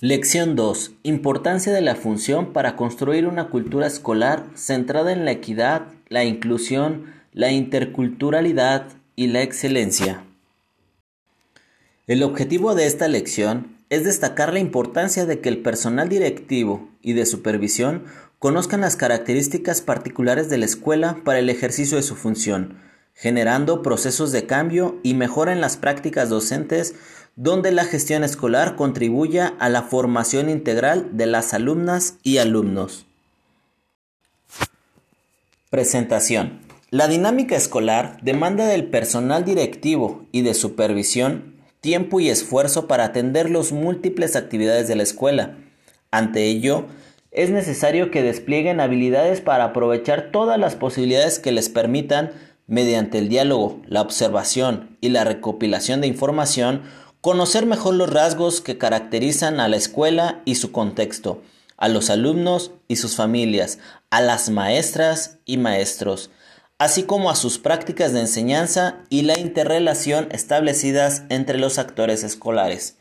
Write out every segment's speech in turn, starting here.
Lección 2. Importancia de la función para construir una cultura escolar centrada en la equidad, la inclusión, la interculturalidad y la excelencia. El objetivo de esta lección es destacar la importancia de que el personal directivo y de supervisión conozcan las características particulares de la escuela para el ejercicio de su función, generando procesos de cambio y mejora en las prácticas docentes donde la gestión escolar contribuya a la formación integral de las alumnas y alumnos. Presentación. La dinámica escolar demanda del personal directivo y de supervisión tiempo y esfuerzo para atender las múltiples actividades de la escuela. Ante ello, es necesario que desplieguen habilidades para aprovechar todas las posibilidades que les permitan, mediante el diálogo, la observación y la recopilación de información, Conocer mejor los rasgos que caracterizan a la escuela y su contexto, a los alumnos y sus familias, a las maestras y maestros, así como a sus prácticas de enseñanza y la interrelación establecidas entre los actores escolares.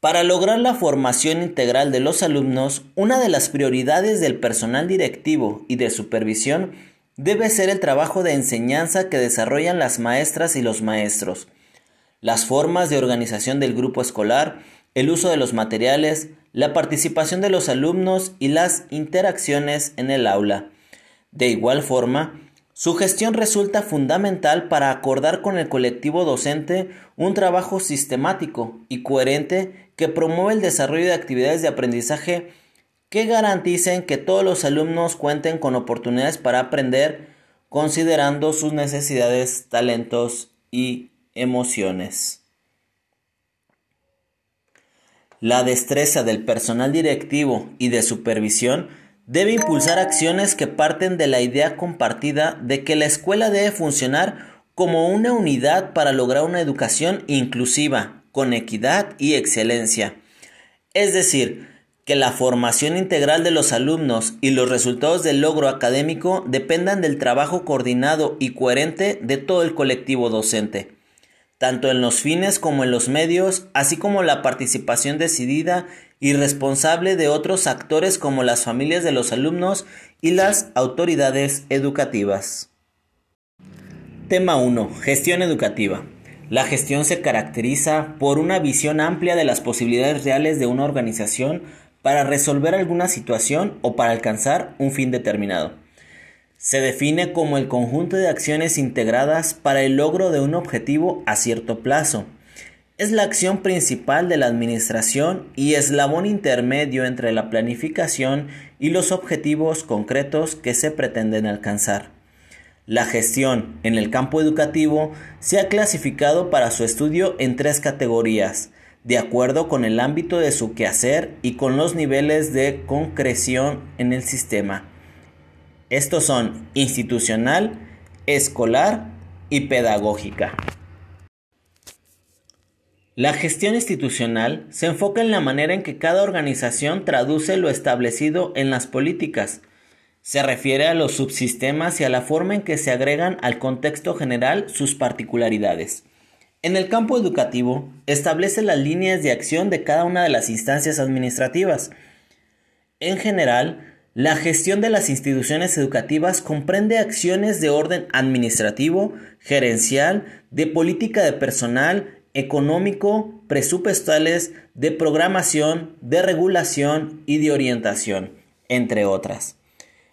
Para lograr la formación integral de los alumnos, una de las prioridades del personal directivo y de supervisión debe ser el trabajo de enseñanza que desarrollan las maestras y los maestros las formas de organización del grupo escolar, el uso de los materiales, la participación de los alumnos y las interacciones en el aula. De igual forma, su gestión resulta fundamental para acordar con el colectivo docente un trabajo sistemático y coherente que promueve el desarrollo de actividades de aprendizaje que garanticen que todos los alumnos cuenten con oportunidades para aprender considerando sus necesidades, talentos y emociones. La destreza del personal directivo y de supervisión debe impulsar acciones que parten de la idea compartida de que la escuela debe funcionar como una unidad para lograr una educación inclusiva, con equidad y excelencia. Es decir, que la formación integral de los alumnos y los resultados del logro académico dependan del trabajo coordinado y coherente de todo el colectivo docente tanto en los fines como en los medios, así como la participación decidida y responsable de otros actores como las familias de los alumnos y las autoridades educativas. Tema 1. Gestión educativa. La gestión se caracteriza por una visión amplia de las posibilidades reales de una organización para resolver alguna situación o para alcanzar un fin determinado. Se define como el conjunto de acciones integradas para el logro de un objetivo a cierto plazo. Es la acción principal de la administración y eslabón intermedio entre la planificación y los objetivos concretos que se pretenden alcanzar. La gestión en el campo educativo se ha clasificado para su estudio en tres categorías, de acuerdo con el ámbito de su quehacer y con los niveles de concreción en el sistema. Estos son institucional, escolar y pedagógica. La gestión institucional se enfoca en la manera en que cada organización traduce lo establecido en las políticas. Se refiere a los subsistemas y a la forma en que se agregan al contexto general sus particularidades. En el campo educativo, establece las líneas de acción de cada una de las instancias administrativas. En general, la gestión de las instituciones educativas comprende acciones de orden administrativo, gerencial, de política de personal, económico, presupuestales, de programación, de regulación y de orientación, entre otras.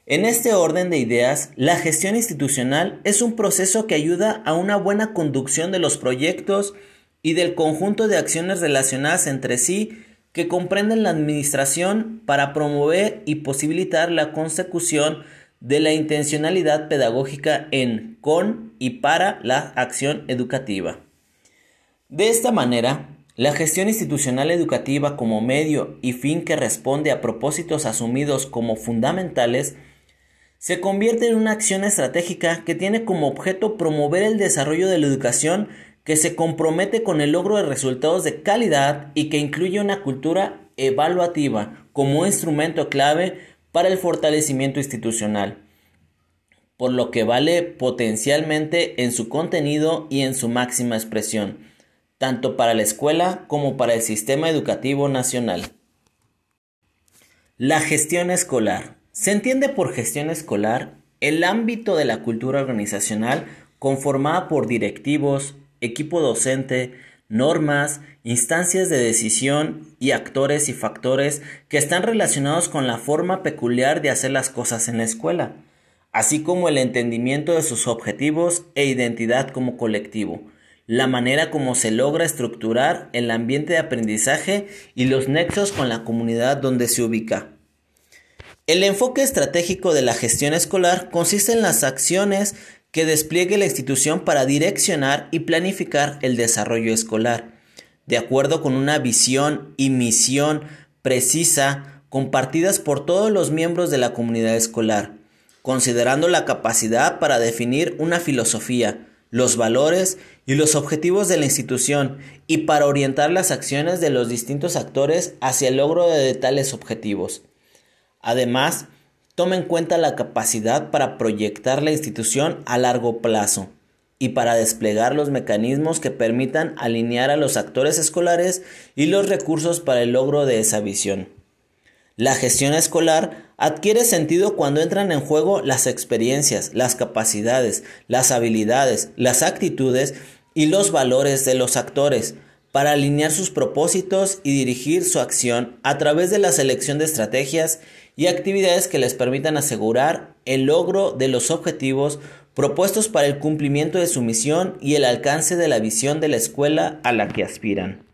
En este orden de ideas, la gestión institucional es un proceso que ayuda a una buena conducción de los proyectos y del conjunto de acciones relacionadas entre sí que comprenden la administración para promover y posibilitar la consecución de la intencionalidad pedagógica en, con y para la acción educativa. De esta manera, la gestión institucional educativa como medio y fin que responde a propósitos asumidos como fundamentales se convierte en una acción estratégica que tiene como objeto promover el desarrollo de la educación que se compromete con el logro de resultados de calidad y que incluye una cultura evaluativa como instrumento clave para el fortalecimiento institucional, por lo que vale potencialmente en su contenido y en su máxima expresión, tanto para la escuela como para el sistema educativo nacional. La gestión escolar. Se entiende por gestión escolar el ámbito de la cultura organizacional conformada por directivos, equipo docente, normas, instancias de decisión y actores y factores que están relacionados con la forma peculiar de hacer las cosas en la escuela, así como el entendimiento de sus objetivos e identidad como colectivo, la manera como se logra estructurar el ambiente de aprendizaje y los nexos con la comunidad donde se ubica. El enfoque estratégico de la gestión escolar consiste en las acciones que despliegue la institución para direccionar y planificar el desarrollo escolar, de acuerdo con una visión y misión precisa compartidas por todos los miembros de la comunidad escolar, considerando la capacidad para definir una filosofía, los valores y los objetivos de la institución y para orientar las acciones de los distintos actores hacia el logro de tales objetivos. Además, toma en cuenta la capacidad para proyectar la institución a largo plazo y para desplegar los mecanismos que permitan alinear a los actores escolares y los recursos para el logro de esa visión. La gestión escolar adquiere sentido cuando entran en juego las experiencias, las capacidades, las habilidades, las actitudes y los valores de los actores, para alinear sus propósitos y dirigir su acción a través de la selección de estrategias y actividades que les permitan asegurar el logro de los objetivos propuestos para el cumplimiento de su misión y el alcance de la visión de la escuela a la que aspiran.